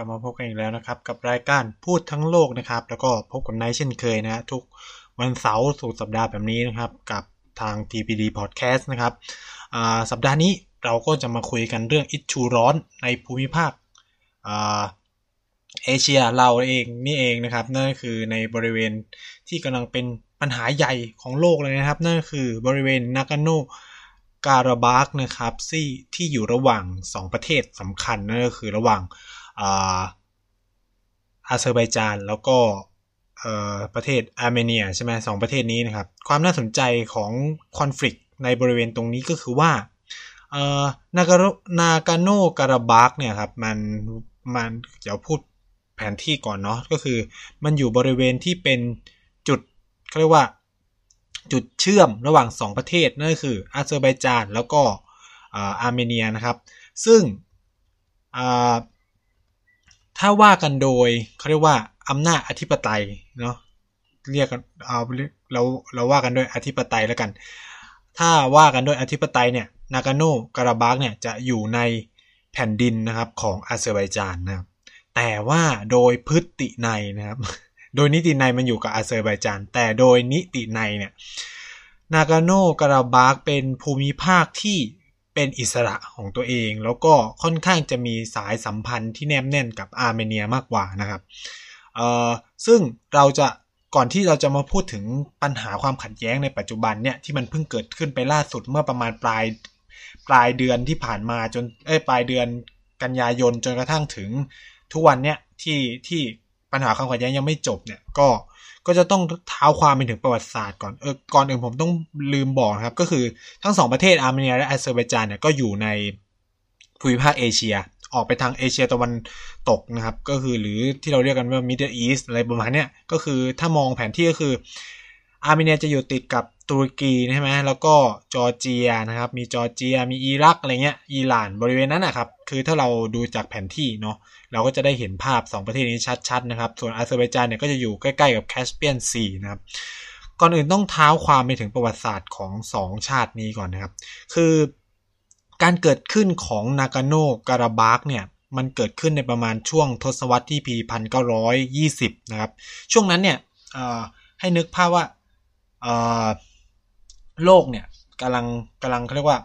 กลับมาพบกันอีกแล้วนะครับ กับรายการพูดทั้งโลกนะครับ แล้วก็พบกับนท์เช่นเคยนะทุกวันเสาร์สุดสัปดาห์แบบนี้นะครับ กับทาง TPD Podcast นะครับสัปดาห์นี้เราก็จะมาคุยกันเรื่องอิชูร้อนในภูมิภาคเอเชียเราเองนี่เองนะครับ นั่นก็คือในบริเวณที่กำลังเป็นปัญหาใหญ่ของโลกเลยนะครับ นั่นก็คือบริเวณนากาโนการาบาคนะครับที่ที่อยู่ระหว่าง 2 ประเทศสำคัญนั่นก็คือระหว่าง อาอาเซอร์ไบจานแล้วก็ประเทศอาร์เมเนียใช่ไหมสองประเทศนี้นะครับ ความน่าสนใจของคอน FLICT ในบริเวณตรงนี้ก็คือว่านากานากาโนการาบาคเนี่ยครับมันมันเดี๋ยวพูดแผนที่ก่อนเนาะก็คือมันอยู่บริเวณที่เป็นจุดเขาเรียกว่าจุดเชื่อมระหว่าง 2 ประเทศ นั่นก็คืออาเซอร์ไบจานแล้วก็อาร์เมเนียนะครับ ซึ่ง ถ้าว่ากันโดยเขาเรียกว่าอำนาจอธิปไตยเนาะเรียกกันเอาเราเราว่ากันด้วยอธิปไตยแล้วกัน ถ้าว่ากันด้วยอธิปไตยเนี่ยนากาโนการาบากเนี่ยจะอยู่ในแผ่นดินนะครับของอาเซอร์ไบจานนะครับแต่ว่าโดยพฤตินัยนะครับ โดยนิตินัยมันอยู่กับอาเซอร์ไบจาน แต่โดยนิตินัยเนี่ย นากาโนการาบากเป็นภูมิภาคที่ เป็นอิสระของตัวเอง แล้วก็ค่อนข้างจะมีสายสัมพันธ์ที่แนบแน่นกับอาร์เมเนียมากกว่านะครับเอ่อซึ่งเราจะก่อนที่เราจะมาพูดถึงปัญหาความขัดแย้งในปัจจุบันเนี่ยที่มันเพิ่งเกิดขึ้นไปล่าสุดเมื่อประมาณปลายปลายเดือนที่ผ่านมาจนเอ้ปลายเดือนกันยายนจนกระทั่งถึงทุกวันเนี่ยที่ที่ปัญหาความขัดแย้งยังไม่จบเนี่ยก็ ก็จะต้องเท้าความไปถึงประวัติศาสตร์ก่อนเออก่อนอื่นผมต้องลืมบอกนะครับ ก็คือทั้งสองประเทศอาร์เมเนียและอาเซอร์ไบจานเนี่ยก็อยู่ในภูมิภาคเอเชีย ออกไปทางเอเชียตะวันตกนะครับ ก็คือหรือที่เราเรียกกันว่า Middle East อะไรประมาณเนี้ยก็คือถ้ามองแผนที่ก็คือ อาร์เมเนียจะอยู่ติดกับตุรกีใช่ไหมแล้วก็จอร์เจียนะครับ มีจอร์เจีย มีอิรักอะไรเงี้ย อิหร่านบริเวณนั้นนะครับ คือถ้าเราดูจากแผนที่เนาะ เราก็จะได้เห็นภาพ 2 ประเทศนี้ชัดๆนะครับ ส่วนอาเซอร์ไบจานเนี่ยก็จะอยู่ใกล้ๆกับ Caspian Sea นะครับ ก่อนอื่นต้องเท้าความไปถึงประวัติศาสตร์ของ 2 ชาตินี้ก่อนนะครับ คือการเกิดขึ้นของนากาโนการาบากเนี่ยมันเกิดขึ้นในประมาณช่วงทศวรรษที่ปีพันเก้าร้อยยี่สิบนะครับ ช่วงนั้นเนี่ยให้นึกภาพว่า โลกเนี่ยกำลังกำลังเขาเรียกว่า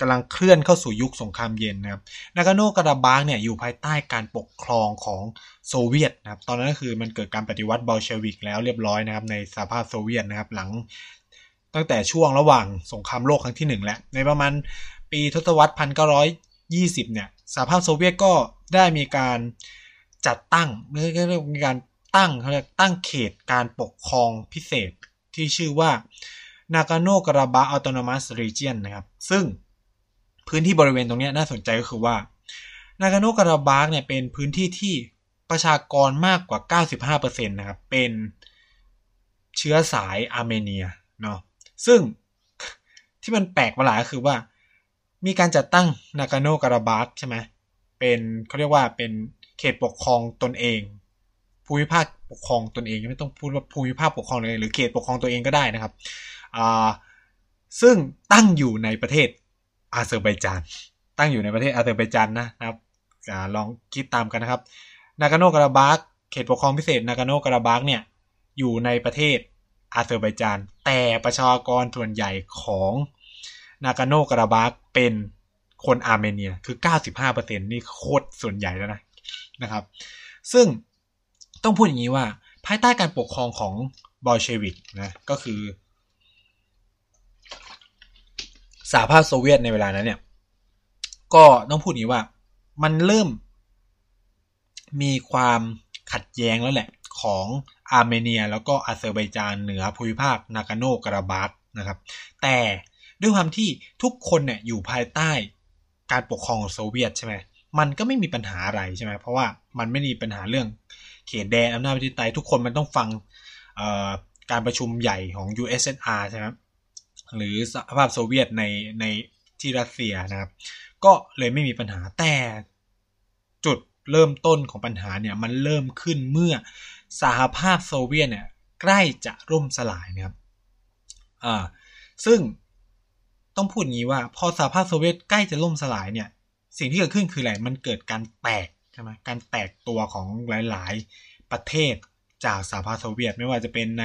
กำลังเคลื่อนเข้าสู่ยุคสงครามเย็นนะครับ นากาโนการาบากเนี่ยอยู่ภายใต้การปกครองของโซเวียตนะครับ ตอนนั้นก็คือมันเกิดการปฏิวัติบอลเชวิกแล้วเรียบร้อยนะครับในสหภาพโซเวียตนะครับหลังตั้งแต่ช่วงระหว่างสงครามโลกครั้งที่หนึ่งแล้วในประมาณปีทศวรรษพันเก้าร้อยยี่สิบเนี่ยสหภาพโซเวียตก็ได้มีการจัดตั้งเรียกมีการ ตั้งเขาเรียกตั้งเขตการปกครองพิเศษที่ชื่อว่านากาโนกราบา Autonomous Region นะครับ ซึ่งพื้นที่บริเวณตรงนี้น่าสนใจก็คือว่านากาโนกราบาเนี่ยเป็นพื้นที่ที่ประชากรมากกว่า 95%นะครับ เป็นเชื้อสายอาร์เมเนียเนาะซึ่งที่มันแปลกประหลาดก็คือว่ามีการจัดตั้งนากาโนการาบากใช่ไหมเป็นเขาเรียกว่าเป็นเขตปกครองตนเอง ภูมิภาคปกครองตนเองไม่ต้องพูดว่าภูมิภาคปกครองเลยหรือเขตปกครองตัวเองก็ได้นะครับซึ่งตั้งอยู่ในประเทศอาเซอร์ไบจานตั้งอยู่ในประเทศอาเซอร์ไบจานนะครับลองคิดตามกันนะครับ นากาโนการาบากเขตปกครองพิเศษนากาโนการาบากเนี่ยอยู่ในประเทศอาเซอร์ไบจานแต่ประชากรส่วนใหญ่ของนากาโนการาบากเป็นคนอาร์เมเนียคือ 95%นี่โคตรส่วนใหญ่แล้วนะนะครับ ซึ่ง ต้องพูดอย่างนี้ว่า ภายใต้การปกครองของบอลเชวิกนะก็คือสหภาพโซเวียตในเวลานั้นเนี่ย ก็ต้องพูดอย่างนี้ว่า มันเริ่มมีความขัดแย้งแล้วแหละ ของอาร์เมเนีย แล้วก็อาเซอร์ไบจานเหนือภูมิภาคนากาโนกราบาสนะครับ แต่ด้วยความที่ทุกคนเนี่ยอยู่ภายใต้การปกครองของโซเวียตใช่ไหมมันก็ไม่มีปัญหาอะไรใช่ไหมเพราะว่ามันไม่มีปัญหาเรื่อง เขตแดนอำนาจอธิปไตยทุกคนมันต้องฟังการประชุมใหญ่ของ USSR ใช่ไหมหรือสหภาพโซเวียตในในที่รัสเซียนะครับ ก็เลยไม่มีปัญหาแต่จุดเริ่มต้นของปัญหาเนี่ยมันเริ่มขึ้นเมื่อสหภาพโซเวียตเนี่ยใกล้จะล่มสลายนะครับอ่าซึ่งต้องพูดงี้ว่าพอสหภาพโซเวียตใกล้จะล่มสลายเนี่ย สิ่งที่เกิดขึ้นคืออะไร มันเกิดการแตก ใช่ไหมการแตกตัวของหลาย ๆ ประเทศจากสหภาพโซเวียต ไม่ว่าจะเป็นใน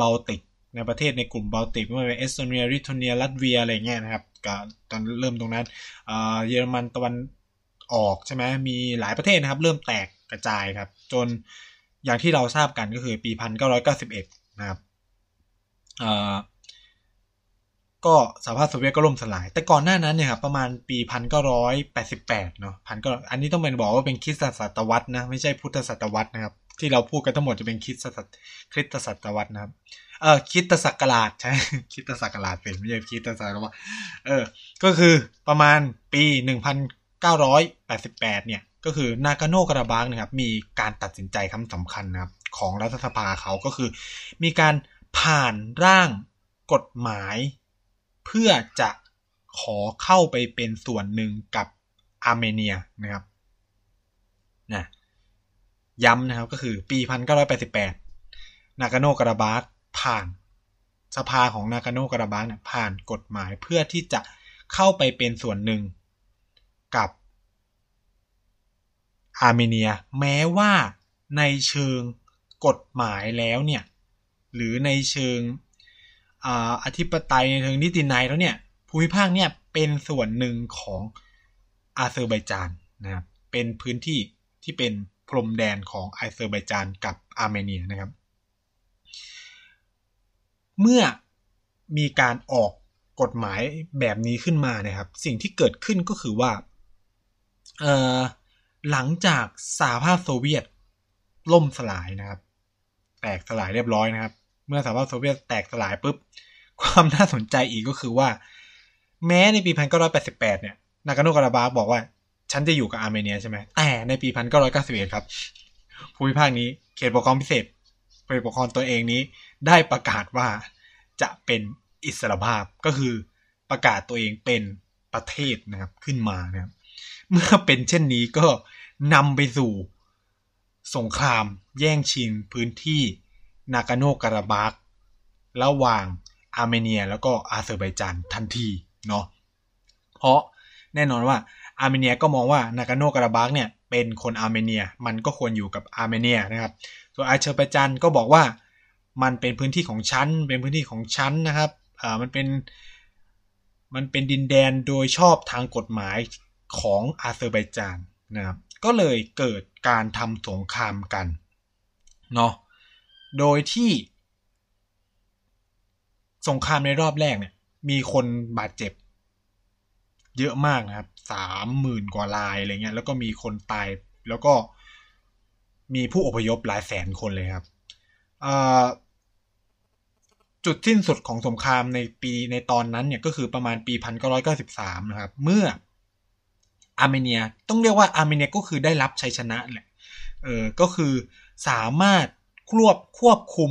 บอลติกในประเทศในกลุ่มบอลติกไม่ว่าจะเป็นเอสโตเนียลิทัวเนียลัตเวียอะไรเงี้ยนะครับก็ตอนเริ่มตรงนั้นเยอรมันตะวันออกใช่ไหมมีหลายประเทศนะครับ เริ่มแตกกระจายครับ จนอย่างที่เราทราบกันก็คือปีพันเก้าร้อยเก้าสิบเอ็ดนะครับ ก็สหภาพโซเวียตก็ล่มสลาย แต่ก่อนหน้านั้นเนี่ยครับประมาณปีพันเก้าร้อยแปดสิบแปดเนาะพันก็อันนี้ต้องเป็นบอกว่าเป็นคริสตศตวรรษนะ ไม่ใช่พุทธศตวรรษนะครับ ที่เราพูดกันทั้งหมดจะเป็นคริสตศตคริสตศตวรรษนะครับเออคิดตศักราชใช่คิดตศักราชเป็นไม่ใช่คิดตศักราชเออ ก็คือประมาณปีหนึ่งพันเก้าร้อยแปดสิบแปดเนี่ย ก็คือนากาโนกราบางนะครับ มีการตัดสินใจคำสำคัญนะครับ ของรัฐสภาเขาก็คือ มีการผ่านร่างกฎหมาย เพื่อจะขอเข้าไปเป็นส่วนหนึ่งกับอาร์เมเนียนะครับนะย้ำนะครับก็คือปี 1988 นากาโนการาบาสผ่านสภาของนากาโนการาบาสผ่านกฎหมายเพื่อที่จะเข้าไปเป็นส่วนหนึ่งกับอาร์เมเนีย แม้ว่าในเชิงกฎหมายแล้วเนี่ย หรือในเชิง อธิปไตยในเชิงนิตินัยแล้วเนี่ยภูมิภาคเนี่ยเป็นส่วนหนึ่งของอาเซอร์ไบจานนะครับเป็นพื้นที่ที่เป็นพรมแดนของอาเซอร์ไบจานกับอาร์เมเนียนะครับ เมื่อมีการออกกฎหมายแบบนี้ขึ้นมานะครับ สิ่งที่เกิดขึ้นก็คือว่าหลังจากสหภาพโซเวียตล่มสลายนะครับ แตกสลายเรียบร้อยนะครับ เมื่อสหภาพโซเวียตแตกสลายปุ๊บ ความน่าสนใจอีกก็คือว่า แม้ในปี 1988 เนี่ย นากาโนการาบาบอกว่า ฉันจะอยู่กับอาร์เมเนียใช่ไหม แต่ในปี 1991 ครับ ภูมิภาคนี้เขตปกครองพิเศษเขตปกครองตัวเองนี้ ได้ประกาศว่าจะเป็นอิสรภาพก็คือประกาศตัวเองเป็นประเทศนะครับขึ้นมานะครับ เมื่อเป็นเช่นนี้ก็นำไปสู่สงครามแย่งชิงพื้นที่ นากาโนการาบากระหว่างอาร์เมเนีย แล้วก็อาเซอร์ไบจานทันทีเนาะเพราะแน่นอนว่าอาร์เมเนียก็มองว่านากาโนการาบากเนี่ยเป็นคนอาร์เมเนียมันก็ควรอยู่กับอาร์เมเนียนะครับส่วนอาเซอร์ไบจานก็บอกว่ามันเป็นพื้นที่ของฉันเป็นพื้นที่ของฉันนะครับอ่ามันเป็นมันเป็นดินแดนโดยชอบทางกฎหมายของอาเซอร์ไบจานนะครับก็เลยเกิดการทำสงครามกันเนาะ โดยที่ สงครามในรอบแรกเนี่ย มีคนบาดเจ็บ เยอะมากนะครับสามหมื่นกว่ารายอะไรเงี้ย แล้วก็มีคนตายแล้วก็มีผู้อพยพหลายแสนคนเลยครับจุดสิ้นสุดของสงครามในปีในตอนนั้นเนี่ยก็คือประมาณปีพันเก้าร้อยเก้าสิบสามนะครับ เมื่ออาร์เมเนียต้องเรียกว่าอาร์เมเนียก็คือได้รับชัยชนะแหละเออก็คือสามารถ ควบควบคุม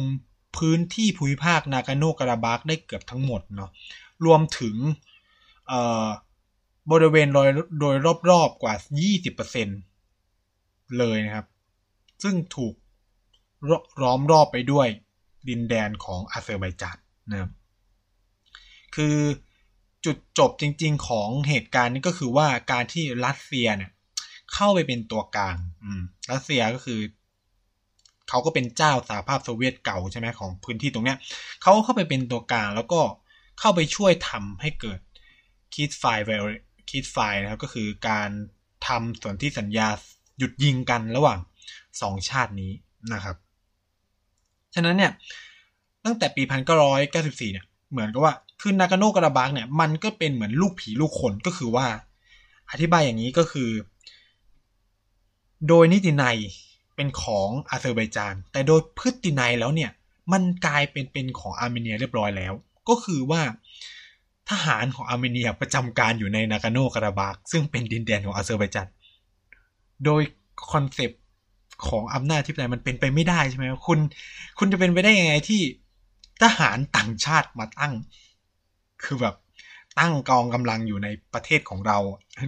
พื้นที่ภูมิภาคนากาโนการาบากได้เกือบทั้งหมดเนาะรวมถึงบริเวณโดยโดยรอบๆกว่า 20%เลยนะครับ ซึ่งถูกล้อมรอบไปด้วยดินแดนของอาเซอร์ไบจานนะครับคือจุดจบจริง ๆ ของเหตุการณ์นี้ก็คือว่าการที่รัสเซียเนี่ยเข้าไปเป็นตัวกลางรัสเซียก็คือ เขาก็เป็นเจ้าสหภาพโซเวียตเก่าใช่ไหมของพื้นที่ตรงเนี้ยเขาเข้าไปเป็นตัวกลางแล้วก็เข้าไปช่วยทำให้เกิดคิดไฟคิดไฟนะครับก็คือการทำส่วนที่สัญญาหยุดยิงกันระหว่างสองชาตินี้นะครับ ฉะนั้นเนี่ยตั้งแต่ปีพันเก้าร้อยเก้าสิบสี่เนี่ย เหมือนกับว่าคือนากาโนการาบักเนี่ย มันก็เป็นเหมือนลูกผีลูกคนก็คือว่า อธิบายอย่างนี้ก็คือ โดยนิตินัย เป็นของอาเซอร์ไบจาน แต่โดยพฤตินัยแล้วเนี่ย มันกลายเป็นเป็นของอาร์เมเนียเรียบร้อยแล้ว ก็คือว่าทหารของอาร์เมเนียประจำการอยู่ในนากาโนการาบากซึ่งเป็นดินแดนของอาเซอร์ไบจานโดย conceptของอำนาจอธิปไตยมันเป็นไปไม่ได้ใช่ไหมคุณ คุณจะเป็นไปได้ยังไงที่ทหารต่างชาติมาตั้ง คือแบบ ตั้งกองกำลังอยู่ในประเทศของเรา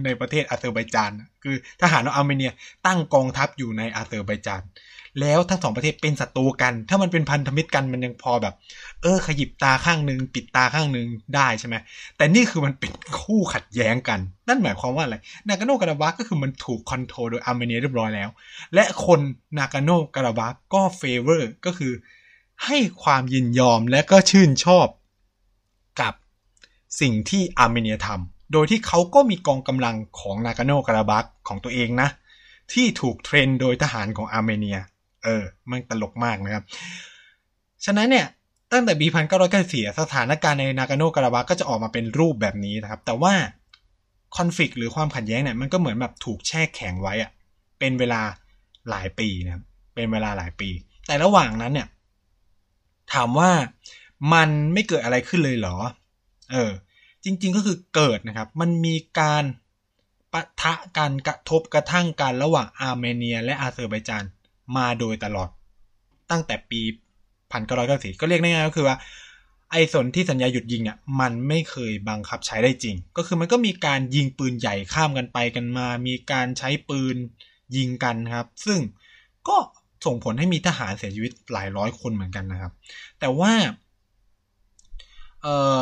ในประเทศอาเซอร์ไบจานคือทหารของอาร์เมเนียตั้งกองทัพอยู่ในอาเซอร์ไบจานแล้วทั้งสองประเทศเป็นศัตรูกัน ถ้ามันเป็นพันธมิตรกันมันยังพอแบบ เออ ขยิบตาข้างหนึ่งปิดตาข้างหนึ่งได้ใช่ไหมแต่นี่คือมันเป็นคู่ขัดแย้งกัน นั่นหมายความว่าอะไร นากาโนการาบาก็คือมันถูก control โดยอาร์เมเนียเรียบร้อยแล้ว และคนนากาโนการาบาก็ favor ก็คือให้ความยินยอมและก็ชื่นชอบ สิ่งที่อาร์เมเนียทำโดยที่เขาก็มีกองกำลังของนากาโนการาบักของตัวเองนะ ที่ถูก train โดยทหารของอาร์เมเนีย เออ มันตลกมากนะครับ ฉะนั้นเนี่ยตั้งแต่ปีพันเก้าร้อยเก้าสิบสถานการณ์ในนากาโนการาบักก็จะออกมาเป็นรูปแบบนี้นะครับ แต่ว่าconflict หรือความขัดแย้งเนี่ยมันก็เหมือนแบบถูกแช่แข็งไว้อะเป็นเวลาหลายปีนะครับเป็นเวลาหลายปี แต่ระหว่างนั้นเนี่ย ถามว่ามันไม่เกิดอะไรขึ้นเลยเหรอ เออ จริง ๆ ก็คือเกิดนะครับ มันมีการปะทะกันกระทบกระทั่งกันระหว่างอาร์เมเนีย และอาเซอร์ไบจานมาโดยตลอด ตั้งแต่ปีพันเก้าร้อยเก้าสิบก็เรียกง่ายๆก็คือว่า ไอ้สนที่สัญญาหยุดยิงเนี่ยมันไม่เคยบังคับใช้ได้จริง ก็คือมันก็มีการยิงปืนใหญ่ข้ามกันไปกันมา มีการใช้ปืนยิงกันครับ ซึ่งก็ส่งผลให้มีทหารเสียชีวิตหลายร้อยคนเหมือนกันนะครับ แต่ว่าเอ่อ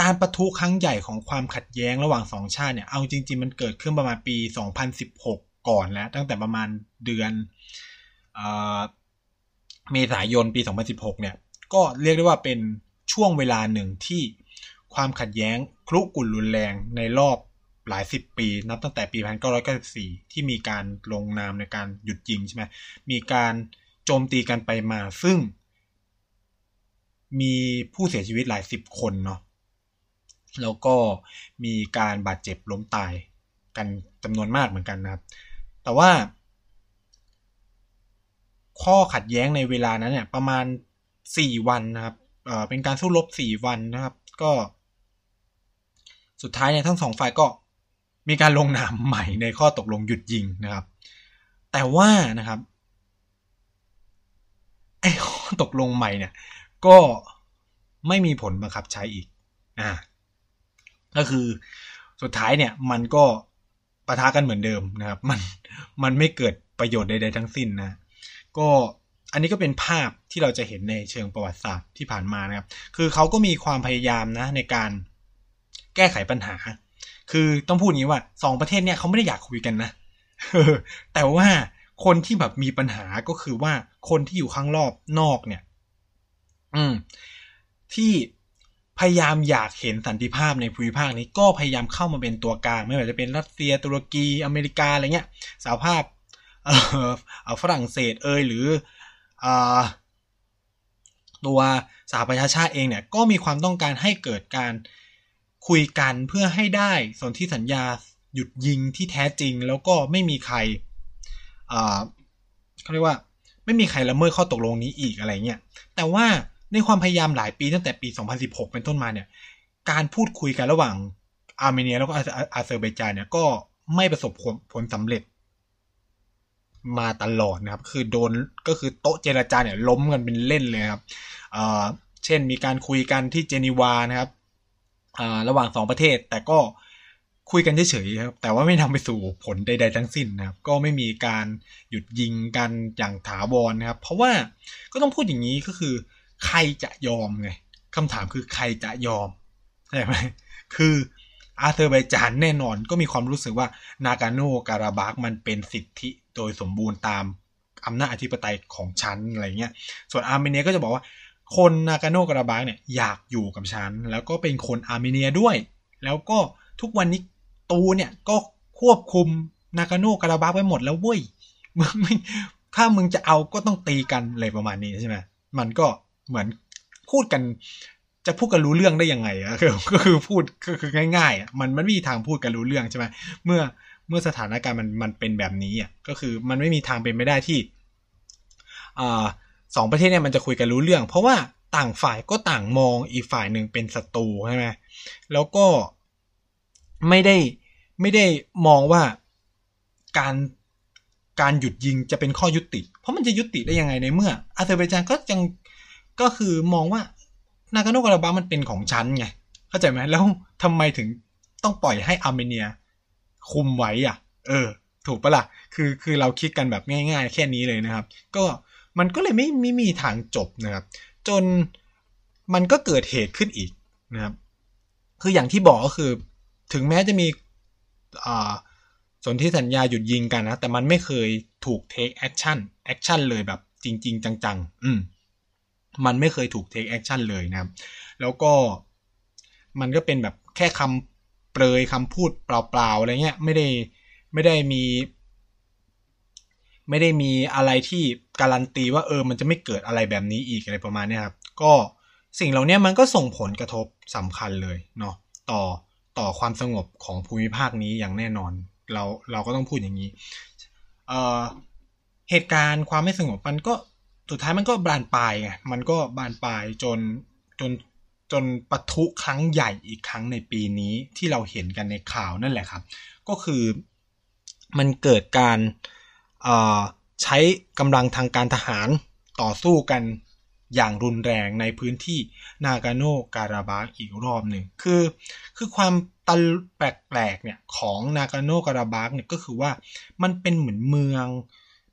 การประทุครั้งใหญ่ของความขัดแย้งระหว่างสองชาติเนี่ย เอาจริง ๆ มันเกิดขึ้นประมาณปี 2016 ก่อนแล้ว ตั้งแต่ประมาณเดือนเมษายนปี 2016 เนี่ย ก็เรียกได้ว่าเป็นช่วงเวลาหนึ่งที่ความขัดแย้งคลุกุ่นรุนแรงในรอบหลายสิบปี นับตั้งแต่ปี 1994 ที่มีการลงนามในการหยุดยิงใช่ไหมมีการโจมตีกันไปมา ซึ่ง มีผู้เสียชีวิตหลายสิบคนเนาะ แล้วก็มีการบาดเจ็บล้มตายกันจำนวนมากเหมือนกันนะครับ แต่ว่า ข้อขัดแย้งในเวลานั้นเนี่ย ประมาณสี่วันนะครับเเป็นการสู้รบสี่วันนะครับ ก็ สุดท้ายเนี่ยทั้งสองฝ่ายก็มีการลงนามใหม่ในข้อตกลงหยุดยิงนะครับ แต่ว่านะครับไอ้ข้อตกลงใหม่เนี่ย ก็ไม่มีผลบังคับใช้อีก อ่า ก็คือสุดท้ายเนี่ยมันก็ปะทะกันเหมือนเดิมนะครับ มันมันไม่เกิดประโยชน์ใดๆทั้งสิ้นนะ ก็อันนี้ก็เป็นภาพที่เราจะเห็นในเชิงประวัติศาสตร์ที่ผ่านมานะครับ คือเขาก็มีความพยายามนะในการแก้ไขปัญหา คือต้องพูดอย่างนี้ว่าสองประเทศเนี่ยเขาไม่ได้อยากคุยกันนะแต่ว่าคนที่แบบมีปัญหาก็คือว่าคนที่อยู่ข้างรอบนอกเนี่ย อืม ที่ พยายามอยากเห็นสันติภาพในภูมิภาคนี้ก็พยายามเข้ามาเป็นตัวกลาง ไม่ว่าจะเป็นรัสเซียตุรกีอเมริกาอะไรเงี้ยสหภาพเอ่อฝรั่งเศสเอยหรืออ่าตัวสหประชาชาติเองเนี่ยก็มีความต้องการให้เกิดการคุยกันเพื่อให้ได้สนธิสัญญาหยุดยิงที่แท้จริง แล้วก็ไม่มีใครเขาเรียกว่า ไม่มีใครละเมิดข้อตกลงนี้อีกอะไรเงี้ยแต่ว่า ในความพยายามหลายปีตั้งแต่ปี 2016 เป็นต้นมาเนี่ย การพูดคุยกันระหว่างอาร์เมเนียแล้วก็อาเซอร์ไบจานเนี่ยก็ไม่ประสบผลสำเร็จ มาตลอดนะครับ คือโดนก็คือโต๊ะเจรจาเนี่ยล้มกันเป็นเล่นเลยครับเช่นมีการคุยกันที่เจนีวานะครับระหว่างสองประเทศ แต่ก็คุยกันเฉยๆครับ แต่ว่าไม่นำไปสู่ผลใด ๆ ทั้งสิ้นนะครับ ก็ไม่มีการหยุดยิงกันอย่างถาวรนะครับ เพราะว่าก็ต้องพูดอย่างนี้ก็คือ ใครจะยอมไงคำถามคือใครจะยอมใช่ไหมคืออาเซอร์ไบจานแน่นอนก็มีความรู้สึกว่า นากาโนการาบากมันเป็นสิทธิโดยสมบูรณ์ตามอำนาจอธิปไตยของฉันอะไรเงี้ย ส่วนอาร์เมเนียก็จะบอกว่า คนนากาโนการาบากเนี่ยอยากอยู่กับฉัน แล้วก็เป็นคนอาร์เมเนียด้วย แล้วก็ทุกวันนี้ตูเนี่ยก็ควบคุมนากาโนการาบากไว้หมดแล้วเว้ยมึงไม่ถ้ามึงจะเอาก็ต้องตีกันอะไรประมาณนี้ใช่ไหมมันก็ เหมือนพูดกันจะพูดกันรู้เรื่องได้ยังไงอะก็คือพูดก็คือง่ายๆอะมันไม่มีทางพูดกันรู้เรื่องใช่ไหมเมื่อเมื่อสถานการณ์มันมันเป็นแบบนี้อะก็คือมันไม่มีทางเป็นไม่ได้ที่อ่าสองประเทศเนี่ยมันจะคุยกันรู้เรื่อง เพราะว่าต่างฝ่ายก็ต่างมองอีกฝ่ายหนึ่งเป็นศัตรูใช่ไหมแล้วก็ไม่ได้ไม่ได้มองว่าการการหยุดยิงจะเป็นข้อยุติ เพราะมันจะยุติได้ยังไงในเมื่ออาเซอร์ไบจานก็ยัง ก็คือมองว่านากาโนการาบามันเป็นของฉันไง เข้าใจไหมแล้วทำไมถึงต้องปล่อยให้อาร์เมเนีย คุมไว้อะ เออ ถูกปะล่ะ คือคือเราคิดกันแบบง่ายๆ แค่นี้เลยนะครับ ก็มันก็เลยไม่ไม่มีทางจบนะครับ จนมันก็เกิดเหตุขึ้นอีกนะครับ คืออย่างที่บอกก็คือ ถึงแม้จะมีอ่าสนธิสัญญาหยุดยิงกันนะ แต่มันไม่เคยถูก take action action เลยแบบจริง ๆ จังๆ อืม มันไม่เคยถูก take action เลยนะครับ แล้วก็มันก็เป็นแบบแค่คำเปรยคำพูดเปล่าๆอะไรเงี้ยไม่ได้ไม่ได้มี ไม่ได้มีอะไรที่การันตีว่าเออ มันจะไม่เกิดอะไรแบบนี้อีกอะไรประมาณนี้ครับ ก็สิ่งเหล่านี้มันก็ส่งผลกระทบสำคัญเลยเนาะต่อต่อความสงบของภูมิภาคนี้อย่างแน่นอน เราเราก็ต้องพูดอย่างนี้ เอ่อเหตุการณ์ความไม่สงบมันก็ สุดท้ายมันก็บานปลายไงมันก็บานปลายจนจนจนปะทุครั้งใหญ่อีกครั้งในปีนี้ที่เราเห็นกันในข่าวนั่นแหละครับ ก็คือมันเกิดการใช้กำลังทางการทหารต่อสู้กันอย่างรุนแรงในพื้นที่นากาโนการาบาอีกรอบหนึ่งคือคือความตันแปลกๆเนี่ยของนากาโนการาบาเนี่ยก็คือว่ามันเป็นเหมือนเมือง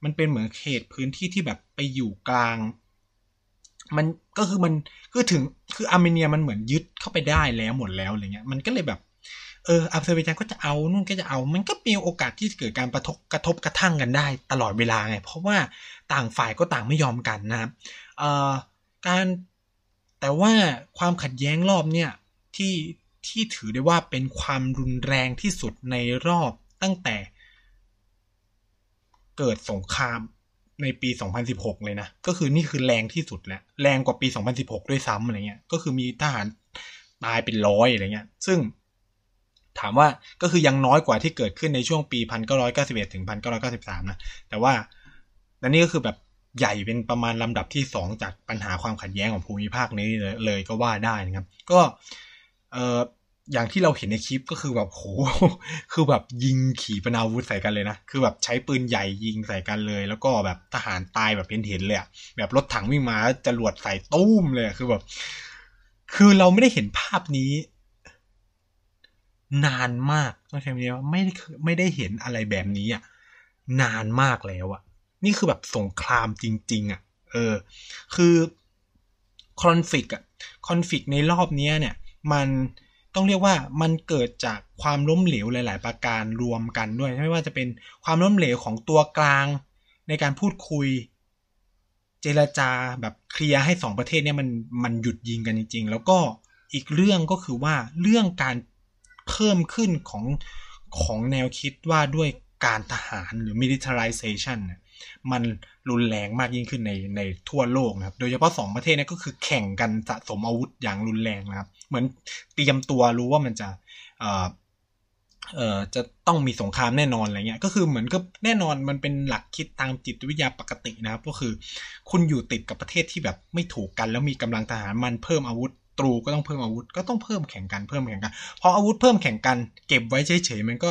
มันเป็นเหมือนเขตพื้นที่ที่แบบไปอยู่กลาง มันก็คือมันคือถึงคืออาร์เมเนียมันเหมือนยึดเข้าไปได้แล้วหมดแล้วอะไรเงี้ย มันก็เลยแบบเอออาเซอร์ไบจานก็จะเอานู่นก็จะเอา มันก็มีโอกาสที่จะเกิดการประทบกระทบกระทั่งกันได้ตลอดเวลาไง เพราะว่าต่างฝ่ายก็ต่างไม่ยอมกันนะครับเอ่อการแต่ว่าความขัดแย้งรอบเนี่ยที่ที่ถือได้ว่าเป็นความรุนแรงที่สุดในรอบตั้งแต่ เกิดสงครามในปี 2016 เลยนะ ก็คือนี่คือแรงที่สุดแล้ว แรงกว่าปี 2016 ด้วยซ้ำอะไรเงี้ย ก็คือมีทหารตายเป็นร้อยอะไรเงี้ย ซึ่งถามว่าก็คือยังน้อยกว่าที่เกิดขึ้นในช่วงปี 1991 ถึง 1993 นะ แต่ว่าและนี่ก็คือแบบใหญ่เป็นประมาณลำดับที่สองจากปัญหาความขัดแย้งของภูมิภาคนี้เลยก็ว่าได้นะครับ ก็เออ อย่างที่เราเห็นในคลิปก็คือแบบโห คือแบบยิงขี่ปนาวุธใส่กันเลยนะ คือแบบใช้ปืนใหญ่ยิงใส่กันเลย แล้วก็แบบทหารตายแบบเห็นเห็นเลยอะแบบรถถังวิ่งมาจะรวดใส่ตุ้มเลยคือแบบ คือเราไม่ได้เห็นภาพนี้ นานมากต้องใช้คำนี้ว่าไม่ได้ไม่ได้เห็นอะไรแบบนี้อะนานมากแล้วอะนี่คือแบบสงครามจริง ๆอะเออ คือคอนฟ lict อะคอนฟ lict ในรอบนี้เนี่ย มัน ต้องเรียกว่ามันเกิดจากความล้มเหลวหลาย ๆ ประการรวมกันด้วยไม่ว่าจะเป็นความล้มเหลวของตัวกลาง ในการพูดคุย เจรจาแบบเคลียร์ให้สองประเทศเนี่ยมันมันหยุดยิงกันจริง ๆ แล้วก็อีกเรื่องก็คือว่าเรื่องการเพิ่มขึ้นของของแนวคิดว่าด้วยการทหารหรือ militarization เนี่ย มันรุนแรงมากยิ่งขึ้นในในทั่วโลกนะครับ โดยเฉพาะสองประเทศนี้ก็คือแข่งกันสะสมอาวุธอย่างรุนแรงนะครับ เหมือนเตรียมตัวรู้ว่ามันจะเอ่อเอ่อจะต้องมีสงครามแน่นอนอะไรเงี้ย ก็คือเหมือนก็แน่นอนมันเป็นหลักคิดทางจิตวิทยาปกตินะครับ ก็คือคุณอยู่ติดกับประเทศที่แบบไม่ถูกกัน แล้วมีกำลังทหารมันเพิ่มอาวุธตรูก็ต้องเพิ่มอาวุธก็ต้องเพิ่มแข่งกันเพิ่มแข่งกันพออาวุธเพิ่มแข่งกัน เก็บไว้เฉยๆมันก็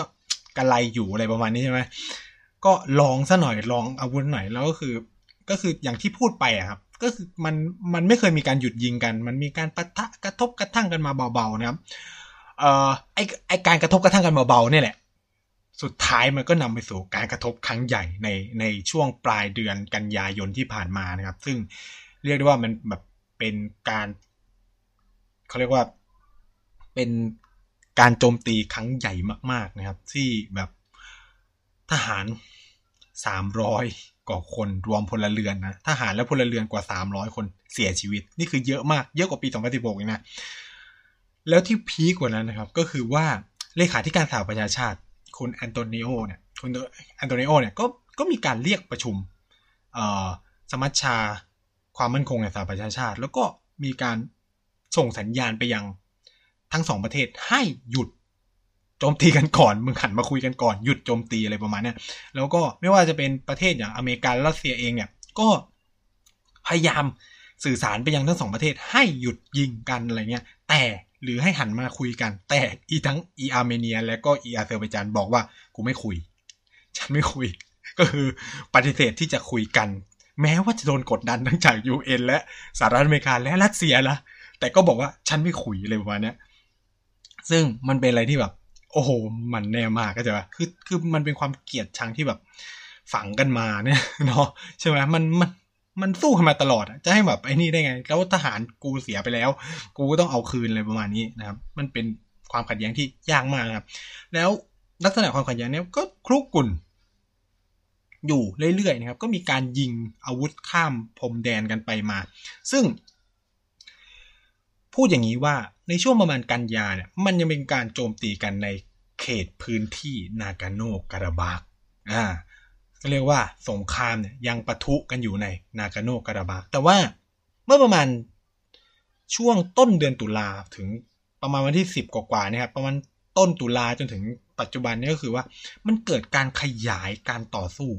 กระไรอยู่อะไรประมาณนี้ใช่ไหม ก็ลองซะหน่อยลองอาวุธหน่อยแล้วก็คือ ก็คืออย่างที่พูดไปอะครับ ก็คือมันมันไม่เคยมีการหยุดยิงกัน มันมีการปะทะกระทบกระทั่งกันมาเบาๆนะครับเอ่อไอไอการกระทบกระทั่งกันเบาๆนี่แหละ สุดท้ายมันก็นำไปสู่การกระทบครั้งใหญ่ในในช่วงปลายเดือนกันยายนที่ผ่านมานะครับ ซึ่งเรียกได้ว่ามันแบบเป็นการเขาเรียกว่าเป็นการโจมตีครั้งใหญ่มาก ๆนะครับ ที่แบบ ทหารสามร้อยกว่าคนรวมพลเรือนนะทหารและพลเรือนกว่าสามร้อยคนเสียชีวิต นี่คือเยอะมากเยอะกว่าปีสองพันสิบหกนะ แล้วที่ peak กว่านั้นนะครับ ก็คือว่าเลขาธิการสหประชาชาติคุณแอนโตนิโอเนี่ยคุณแอนโตนิโอเนี่ยก็ก็มีการเรียกประชุมสมัชชาความมั่นคงแห่งสหประชาชาติ แล้วก็มีการส่งสัญญาณไปยังทั้งสองประเทศให้หยุด โจมตีกันก่อน มึงหันมาคุยกันก่อนหยุดโจมตีอะไรประมาณนี้แล้วก็ไม่ว่าจะเป็นประเทศอย่างอเมริกาและรัสเซียเองเนี่ยก็พยายามสื่อสารไปยังทั้งสองประเทศให้หยุดยิงกันอะไรเงี้ยแต่หรือให้หันมาคุยกัน แต่อีทั้งอีอาร์เมเนีย และก็อีอาเซอร์ไบจานบอกว่ากูไม่คุย ฉันไม่คุย ก็คือปฏิเสธที่จะคุยกัน แม้ว่าจะโดนกดดันทั้งจาก UN และสหรัฐอเมริกาและรัสเซียละแต่ก็บอกว่าฉันไม่คุยเลยประมาณนี้ซึ่งมันเป็นอะไรที่แบบ โอ้โห มันแน่มากก็จะว่าคือคือมันเป็นความเกลียดชังที่แบบฝังกันมาเนี่ยเนาะใช่ไหมมันมันมันสู้กันมาตลอดจะให้แบบไอ้นี่ได้ไง แล้วทหารกูเสียไปแล้ว กูก็ต้องเอาคืนเลยประมาณนี้นะครับ มันเป็นความขัดแย้งที่ยากมากนะครับ แล้วลักษณะความขัดแย้งเนี้ยก็คลุกกุ่นอยู่เรื่อยๆนะครับ ก็มีการยิงอาวุธข้ามพรมแดนกันไปมา ซึ่ง พูดอย่างนี้ว่าในช่วงประมาณกันยาเนี่ยมันยังเป็นการโจมตีกันในเขตพื้นที่นากาโนการาบากอ่าก็เรียกว่าสงครามเนี่ยยังปะทุกันอยู่ในนากาโนการาบาก แต่ว่าเมื่อประมาณช่วงต้นเดือนตุลาถึงประมาณวันที่สิบกว่าๆนะครับประมาณต้นตุลาจนถึงปัจจุบันนี้ก็คือว่า มันเกิดการขยายการต่อสู้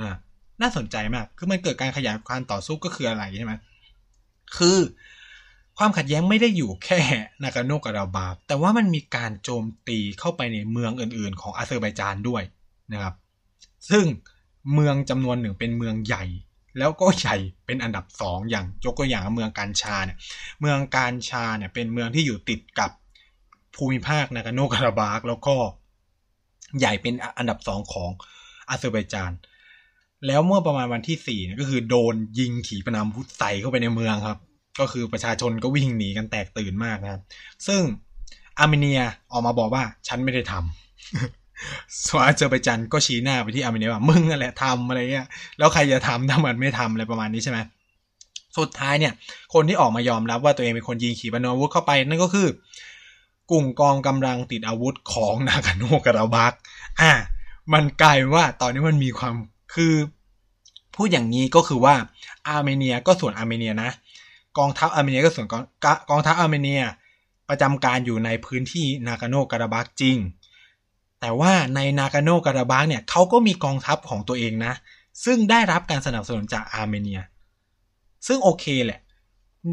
นะน่าสนใจมาก คือมันเกิดการขยายการต่อสู้ก็คืออะไรใช่ไหมคือ ความขัดแย้งไม่ได้อยู่แค่นากาโนการาบาบแต่ว่ามันมีการโจมตีเข้าไปในเมืองอื่น ๆ ของอาเซอร์ไบจานด้วยนะครับ ซึ่งเมืองจำนวนหนึ่งเป็นเมืองใหญ่ แล้วก็ใหญ่เป็นอันดับสองอย่างยกตัวอย่างเมืองการชาเนี่ยเมืองการชาเนี่ยเป็นเมืองที่อยู่ติดกับภูมิภาคนากาโนการาบากแล้วก็ใหญ่เป็นอันดับสองของอาเซอร์ไบจานแล้วเมื่อประมาณวันที่สี่ก็คือโดนยิงขีปนาวุธใส่เข้าไปในเมืองครับ ก็คือประชาชนก็วิ่งหนีกันแตกตื่นมากนะครับ ซึ่งอาร์เมเนียออกมาบอกว่าฉันไม่ได้ทำส่วนอาเซอร์ไบจานก็ชี้หน้าไปที่อาร์เมเนียว่ามึงนั่นแหละทำอะไรเงี้ย แล้วใครจะทำถ้ามันไม่ทำอะไรประมาณนี้ใช่ไหมสุดท้ายเนี่ย คนที่ออกมายอมรับว่าตัวเองเป็นคนยิงขีปนาวุธเข้าไปนั่นก็คือกลุ่มกองกำลังติดอาวุธของนากาโนการาบักอ่ามันกลายว่าตอนนี้มันมีความคือพูดอย่างนี้ก็คือว่าอาร์เมเนียก็ส่วนอาร์เมเนียนะ กองทัพอาร์เมเนียก็ส่วนกองกองทัพอาร์เมเนีย ประจำการอยู่ในพื้นที่นากาโนการาบักจริง แต่ว่าในนากาโนการาบักเนี่ยเขาก็มีกองทัพของตัวเองนะ ซึ่งได้รับการสนับสนุนจากอาร์เมเนีย ซึ่งโอเคแหละ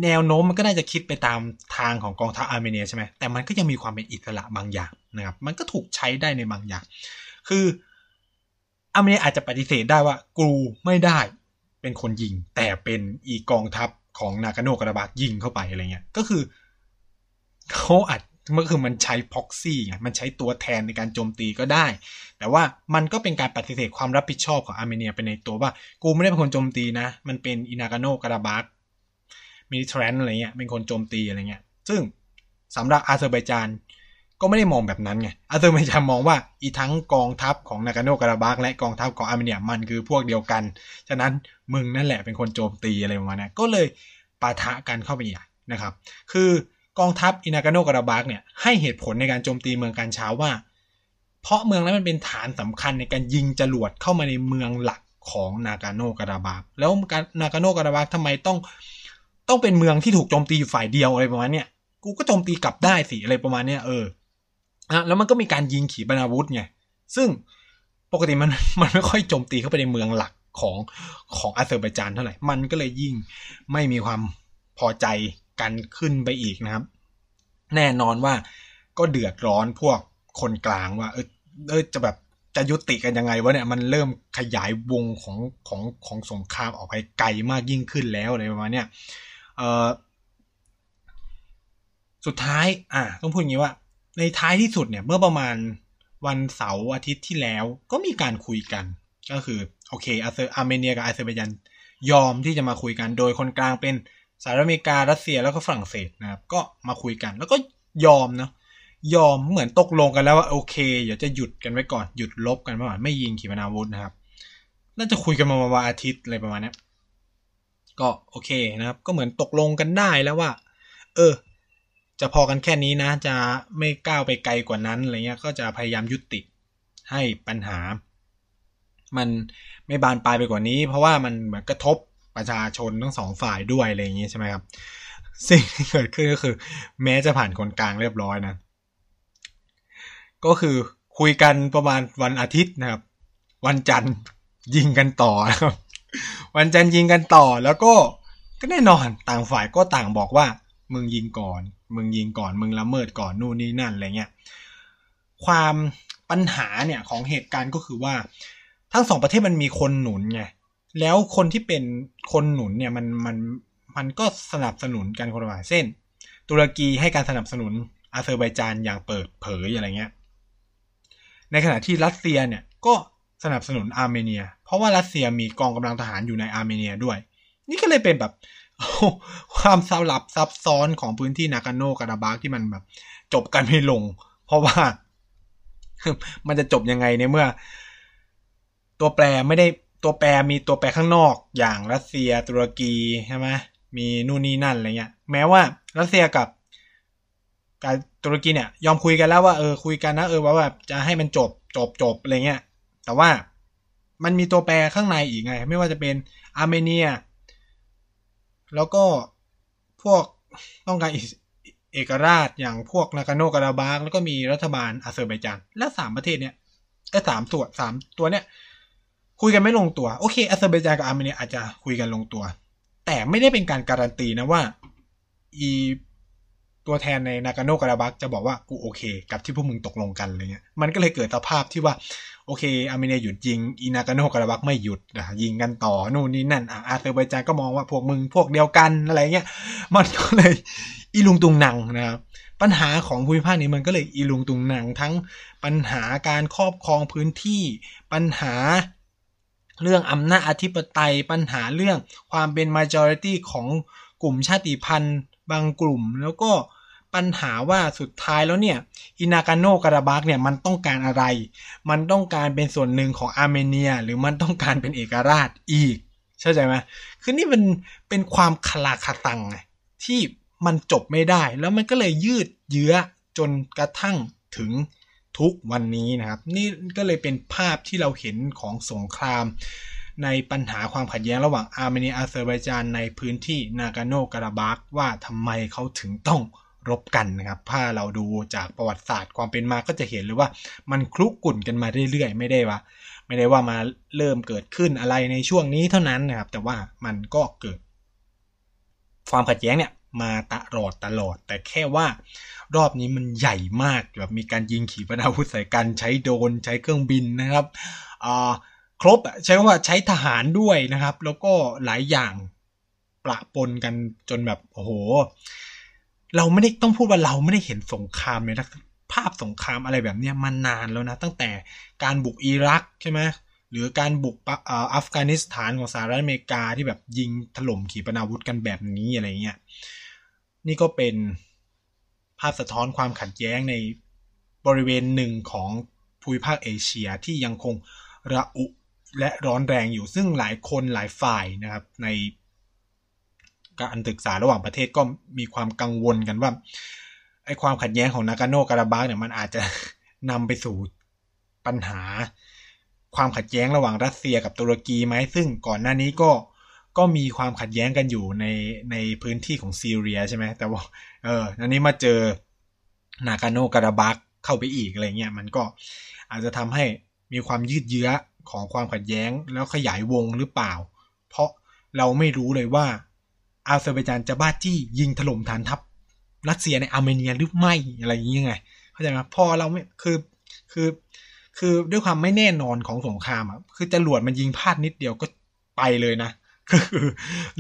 แนวโน้มมันก็น่าจะติดไปตามทางของกองทัพอาร์เมเนียใช่ไหมแต่มันก็ยังมีความเป็นอิสระบางอย่างนะครับ มันก็ถูกใช้ได้ในบางอย่าง คืออาร์เมเนียอาจจะปฏิเสธได้ว่ากูไม่ได้เป็นคนยิง แต่เป็นอีกองทัพ ของนากาโนกระบากยิงเข้าไปอะไรเงี้ย ก็คือเขาอัดเมันคือมันใช้ proxy ไงมันใช้ตัวแทนในการโจมตีก็ได้ แต่ว่ามันก็เป็นการปฏิเสธความรับผิดชอบของอาร์เมเนียไปในตัวว่า กูไม่ได้เป็นคนโจมตีนะ มันเป็นอีนากาโนกระบาก military อะไรเงี้ยเป็นคนโจมตีอะไรเงี้ย ซึ่งสำหรับอาเซอร์ไบจาน ก็ไม่ได้มองแบบนั้นไงอาเซอร์ไบจานมองว่าอีทั้งกองทัพของนากาโนการาบักและกองทัพของอาร์เมเนียมันคือพวกเดียวกัน ฉะนั้นมึงนั่นแหละเป็นคนโจมตีอะไรประมาณนี้ก็เลยปะทะกันเข้าไปใหญ่นะครับ คือกองทัพอีนากาโนการาบักเนี่ยให้เหตุผลในการโจมตีเมืองกานจาว่า เพราะเมืองนั้นมันเป็นฐานสำคัญในการยิงจรวดเข้ามาในเมืองหลักของนากาโนการาบักแล้วนากาโนการาบักทำไมต้องต้องเป็นเมืองที่ถูกโจมตีอยู่ฝ่ายเดียวอะไรประมาณเนี้ยกูก็โจมตีกลับได้สิอะไรประมาณเนี้ยเออ นะแล้วมันก็มีการยิงขีปนาวุธไงซึ่งปกติมันมันไม่ค่อยโจมตีเข้าไปในเมืองหลักของของอาเซอร์ไบจานเท่าไหร่ มันก็เลยยิ่งไม่มีความพอใจกันขึ้นไปอีกนะครับ แน่นอนว่าก็เดือดร้อนพวกคนกลางว่า เออเออจะแบบจะยุติกันยังไงวะเนี่ยมันเริ่มขยายวงของของของสงครามออกไปไกลมากยิ่งขึ้นแล้วอะไรประมาณเนี้ยเออสุดท้าย อ่าต้องพูดอย่างนี้ว่า ในท้ายที่สุดเนี่ยเมื่อประมาณวันเสาร์อาทิตย์ที่แล้วก็มีการคุยกัน ก็คือโอเคอาเซอร์อาร์เมเนียกับอาเซอร์ไบจานยอมที่จะมาคุยกันโดยคนกลางเป็นสหรัฐอเมริการัสเซียแล้วก็ฝรั่งเศสนะครับก็มาคุยกัน แล้วก็ยอมเนาะยอมเหมือนตกลงกันแล้วว่าโอเคเดี๋ยวจะหยุดกันไว้ก่อนหยุดลบกันไว้ก่อนไม่ยิงขีปนาวุธนะครับ น่าจะคุยกันมาวันอาทิตย์อะไรประมาณนี้ก็โอเคนะครับ ก็เหมือนตกลงกันได้แล้วว่า เออ จะพอกันแค่นี้นะ จะไม่ก้าวไปไกลกว่านั้นอะไรเงี้ยก็จะพยายามยุติให้ปัญหา มันไม่บานปลายไปกว่านี้ เพราะว่ามันเหมือนกระทบประชาชนทั้งสองฝ่ายด้วยอะไรอย่างงี้ใช่ไหมครับ สิ่งที่เกิดขึ้นก็คือ แม้จะผ่านคนกลางเรียบร้อยนะ ก็คือคุยกันประมาณวันอาทิตย์นะครับ วันจันทร์ยิงกันต่อครับ วันจันทร์ยิงกันต่อแล้วก็ก็แน่นอนต่างฝ่ายก็ต่างบอกว่ามึงยิงก่อน มึงยิงก่อนมึงละเมิดก่อนนู่นนี่นั่นอะไรเงี้ยความปัญหาเนี่ยของเหตุการณ์ก็คือว่า ทั้งสองประเทศมันมีคนหนุนไงแล้วคนที่เป็นคนหนุนเนี่ยมันมันมันก็สนับสนุนกันคนละฝ่ายเช่น ตุรกีให้การสนับสนุนอาเซอร์ไบจานอย่างเปิดเผยอะไรเงี้ยในขณะที่รัสเซียเนี่ยก็สนับสนุนอาร์เมเนีย เพราะว่ารัสเซียมีกองกำลังทหารอยู่ในอาร์เมเนียด้วย นี่ก็เลยเป็นแบบ ความสลับซับซ้อนของพื้นที่นากาโนการาบากที่มันแบบ จบกันไม่ลง เพราะว่า มันจะจบยังไงในเมื่อ ตัวแปรไม่ได้ตัวแปรมีตัวแปรข้างนอก อย่างรัสเซียตุรกีใช่ไหมมีนู่นนี่นั่นอะไรเงี้ย แม้ว่ารัสเซียกับกับตุรกีเนี่ย ยอมคุยกันแล้วว่าเออคุยกันนะเออว่าแบบจะให้มันจบจบจบอะไรเงี้ย แต่ว่ามันมีตัวแปรข้างในอีกไง ไม่ว่าจะเป็นอาร์เมเนีย แล้วก็พวกต้องการเอกราชอย่างพวกนาคาโนการาบากแล้วก็มีรัฐบาลอาเซอร์ไบจานและสามประเทศเนี้ยไอ้สามส่วนสามตัวเนี้ยคุยกันไม่ลงตัว โอเคอาเซอร์ไบจานกับอาร์เมเนียอาจจะคุยกันลงตัว แต่ไม่ได้เป็นการการันตีนะว่า อีตัวแทนในนากาโนการาบักจะบอกว่ากูโอเค กับที่พวกมึงตกลงกันอะไรเงี้ยมันก็เลยเกิดสภาพที่ว่า โอเคอาร์เมเนียหยุดยิงอีนากาโนการาบักไม่หยุดนะยิงกันต่อนู่นนี่นั่นอะอาเซอร์ไบจานก็มองว่าพวกมึงพวกเดียวกันอะไรเงี้ยมันก็เลยอีลุงตุงนังนะครับปัญหาของภูมิภาคนี้มันก็เลยอีลุงตุงนังทั้งปัญหาการครอบครองพื้นที่ ปัญหาเรื่องอำนาจอธิปไตย ปัญหาเรื่องความเป็น majority ของกลุ่มชาติพันธุ์ บางกลุ่ม แล้วก็ ปัญหาว่าสุดท้ายแล้วเนี่ยอีนากาโนการาบักเนี่ยมันต้องการอะไร มันต้องการเป็นส่วนหนึ่งของอาร์เมเนีย หรือมันต้องการเป็นเอกราชอีกเข้าใจไหมคือนี่มันเป็นความคาราคาซังไงที่มันจบไม่ได้ แล้วมันก็เลยยืดเยื้อจนกระทั่งถึงทุกวันนี้นะครับ นี่ก็เลยเป็นภาพที่เราเห็นของสงคราม ในปัญหาความขัดแย้งระหว่างอาร์เมเนียอาเซอร์ไบจานในพื้นที่นากาโนการาบักว่าทำไมเขาถึงต้อง รบกันนะครับ ถ้าเราดูจากประวัติศาสตร์ความเป็นมาก็จะเห็นเลยว่ามันคลุกกลุ่นกันมาเรื่อยๆ ไม่ได้ว่า ไม่ได้ว่ามาเริ่มเกิดขึ้นอะไรในช่วงนี้เท่านั้นนะครับ แต่ว่ามันก็เกิด ความขัดแย้งเนี่ยมาตลอดตลอด แต่แค่ว่ารอบนี้มันใหญ่มากแบบมีการยิงขีปนาวุธใส่กันใช้โดนใช้เครื่องบินนะครับอ่าครบใช้ว่าใช้ทหารด้วยนะครับ แล้วก็หลายอย่างประปนกันจนแบบโอ้โห เราไม่ได้ต้องพูดว่าเราไม่ได้เห็นสงครามเลยนะภาพสงครามอะไรแบบนี้มานานแล้วนะ ตั้งแต่การบุกอิรักใช่ไหมหรือการบุกอัฟกานิสถานของสหรัฐอเมริกาที่แบบยิงถล่มขีปนาวุธกันแบบนี้อะไรเงี้ยนี่ก็เป็นภาพสะท้อนความขัดแย้งในบริเวณหนึ่งของภูมิภาคเอเชียที่ยังคงระอุและร้อนแรงอยู่ซึ่งหลายคนหลายฝ่ายนะครับใน การศึกษาระหว่างประเทศก็มีความกังวลกันว่าไอ้ความขัดแย้งของนากาโนการาบากเนี่ยมันอาจจะนำไปสู่ปัญหา ความขัดแย้งระหว่างรัสเซียกับตุรกีไหมซึ่งก่อนหน้านี้ก็ก็มีความขัดแย้งกันอยู่ในในพื้นที่ของซีเรียใช่ไหมแต่ว่าเอออันนี้มาเจอนากาโนการาบักเข้าไปอีกอะไรเงี้ยมันก็อาจจะทำให้มีความยืดเยื้อของความขัดแย้งแล้วขยายวงหรือเปล่า เพราะเราไม่รู้เลยว่า อาเซอร์ไบจานจะบ้าจี้ยิงถล่มฐานทัพรัสเซียในอาร์เมเนียหรือไม่อะไรอย่างเงี้ยไงเข้าใจไหมพอเราไม่คือคือ คือด้วยความไม่แน่นอนของสงครามอะคือจรวดมันยิงพลาดนิดเดียวก็ไปเลยนะคือ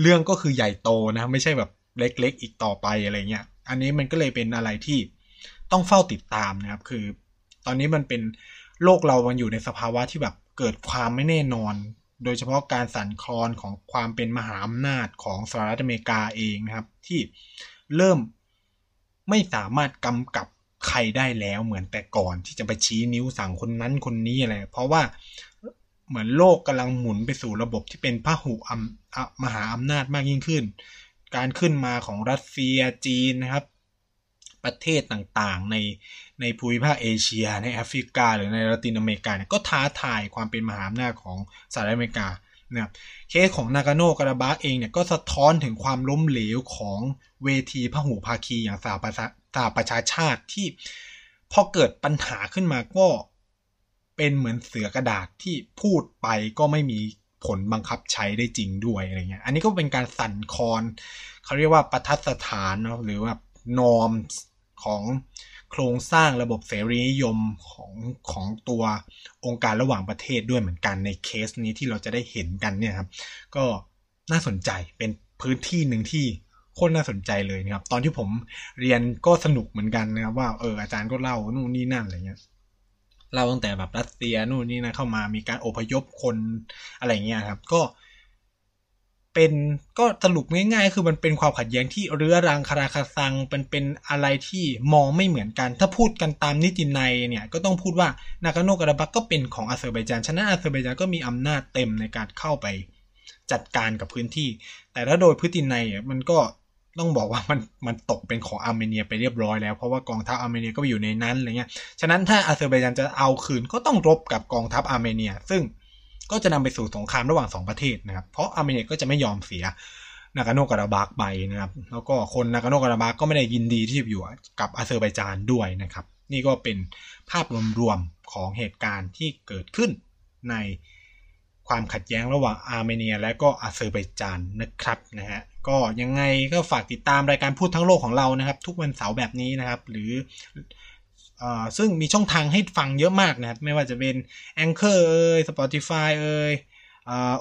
เรื่องก็คือใหญ่โตนะ ไม่ใช่แบบเล็กๆอีกต่อไปอะไรเงี้ย อันนี้มันก็เลยเป็นอะไรที่ต้องเฝ้าติดตามนะครับ คือ ตอนนี้มันเป็นโลกเรามันอยู่ในสภาวะที่แบบเกิดความไม่แน่นอน โดยเฉพาะการสั่นคลอนของความเป็นมหาอำนาจของสหรัฐอเมริกาเองนะครับ ที่เริ่มไม่สามารถกำกับใครได้แล้วเหมือนแต่ก่อนที่จะไปชี้นิ้วสั่งคนนั้นคนนี้อะไร เพราะว่าเหมือนโลกกำลังหมุนไปสู่ระบบที่เป็นพหุอมหาอำนาจมากยิ่งขึ้น การขึ้นมาของรัสเซียจีนนะครับ ประเทศต่างๆใน ในภูมิภาคเอเชีย ในแอฟริกา หรือในละตินอเมริกาเนี่ยก็ท้าทายความเป็นมหาอำนาจของสหรัฐอเมริกานะครับเคสของนากาโนกราบาเองเนี่ยก็สะท้อนถึงความล้มเหลวของเวทีพหุภาคีอย่างสหประชาสหประชาชาติที่พอเกิดปัญหาขึ้นมาก็เป็นเหมือนเสือกระดาษที่พูดไปก็ไม่มีผลบังคับใช้ได้จริงด้วยอะไรเงี้ย อันนี้ก็เป็นการสั่นคลอนเขาเรียกว่าประทัดสถานเนาะหรือว่านอมของ โครงสร้างระบบเสรีนิยมของของตัวองค์การระหว่างประเทศด้วยเหมือนกันในเคสนี้ที่เราจะได้เห็นกันเนี่ยครับ ก็น่าสนใจเป็นพื้นที่หนึ่งที่โคตรน่าสนใจเลยนะครับ ตอนที่ผมเรียนก็สนุกเหมือนกันนะครับ ว่าเอออาจารย์ก็เล่านู่นนี่นั่นอะไรเงี้ยเล่าตั้งแต่แบบรัสเซียนู่นนี่นะเข้ามามีการอพยพคนอะไรเงี้ยครับ ก็ เป็นก็สรุปง่ายๆ คือมันเป็นความขัดแย้งที่เรื้อรังคาราคาซังเป็นเป็นอะไรที่มองไม่เหมือนกัน ถ้าพูดกันตามนิตินัยเนี่ยก็ต้องพูดว่านากาโนกราบักก็เป็นของอาเซอร์ไบจานฉะนั้นอาเซอร์ไบจานก็มีอำนาจเต็มในการเข้าไปจัดการกับพื้นที่ แต่ถ้าโดยพฤตินัยมันก็ต้องบอกว่ามันมันตกเป็นของอาร์เมเนียไปเรียบร้อยแล้ว เพราะว่ากองทัพอาร์เมเนียก็อยู่ในนั้นอะไรเงี้ย ฉะนั้นถ้าอาเซอร์ไบจานจะเอาคืนก็ต้องรบกับกองทัพอาร์เมเนีย ซึ่ง ก็จะนำไปสู่สงครามระหว่างสองประเทศนะครับ เพราะอาร์เมเนียก็จะไม่ยอมเสียนากาโนกราบากไปนะครับ แล้วก็คนนากาโนกราบากก็ไม่ได้ยินดีที่จะอยู่กับอาเซอร์ไบจานด้วยนะครับ นี่ก็เป็นภาพรวมๆของเหตุการณ์ที่เกิดขึ้นในความขัดแย้งระหว่างอาร์เมเนีย และก็อาเซอร์ไบจานนะครับนะฮะก็ยังไงก็ฝากติดตามรายการพูดทั้งโลกของเรานะครับ ทุกวันเสาร์แบบนี้นะครับ หรือ ซึ่งมีช่องทางให้ฟังเยอะมากนะครับ ไม่ว่าจะเป็น Anchor เอ่ย Spotify เอ่ย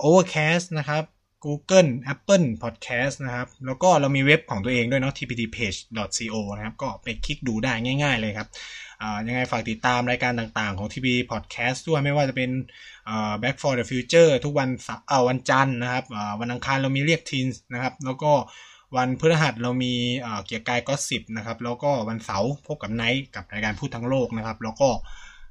Overcast นะครับ Google Apple Podcast นะครับ แล้วก็เรามีเว็บของตัวเองด้วยเนาะ tptpage.co นะครับ ก็ไปคลิกดูได้ง่าย ๆ เลยครับยังไงฝากติดตามรายการต่างๆ ของ TP Podcast ด้วยไม่ว่าจะเป็น Back for the Future ทุกวันเาวันจันทร์นะครับวันอังคารเรามีเรียกทีนนะครับ แล้วก็ วันพฤหัสเรามีเกียร์กายก็สิบนะครับ แล้วก็วันเสาร์พบกับไนท์กับรายการพูดทั้งโลกนะครับ แล้วก็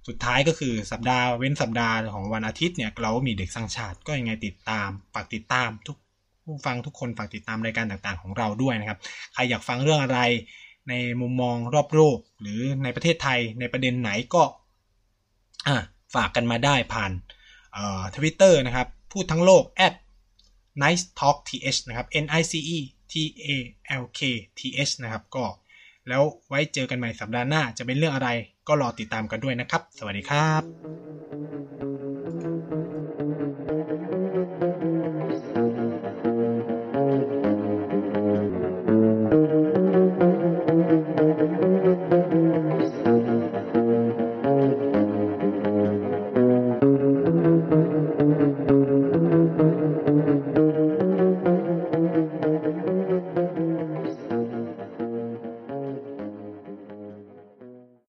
สุดท้ายก็คือสัปดาห์เว้นสัปดาห์ของวันอาทิตย์เนี่ยเรามีเด็กสร้างชาติก็ยังไงติดตามฝากติดตามทุกผู้ฟังทุกคนฝากติดตามรายการต่างๆ ของเราด้วยนะครับใครอยากฟังเรื่องอะไร ในมุมมองรอบโลกหรือในประเทศไทยในประเด็นไหนก็ฝากกันมาได้ผ่านทวิตเตอร์นะครับ พูดทั้งโลก at nice talk th นะครับ n i c e t a l k t h นะครับ ก็แล้วไว้เจอกันใหม่สัปดาห์หน้าจะเป็นเรื่องอะไรก็รอติดตามกันด้วยนะครับ สวัสดีครับ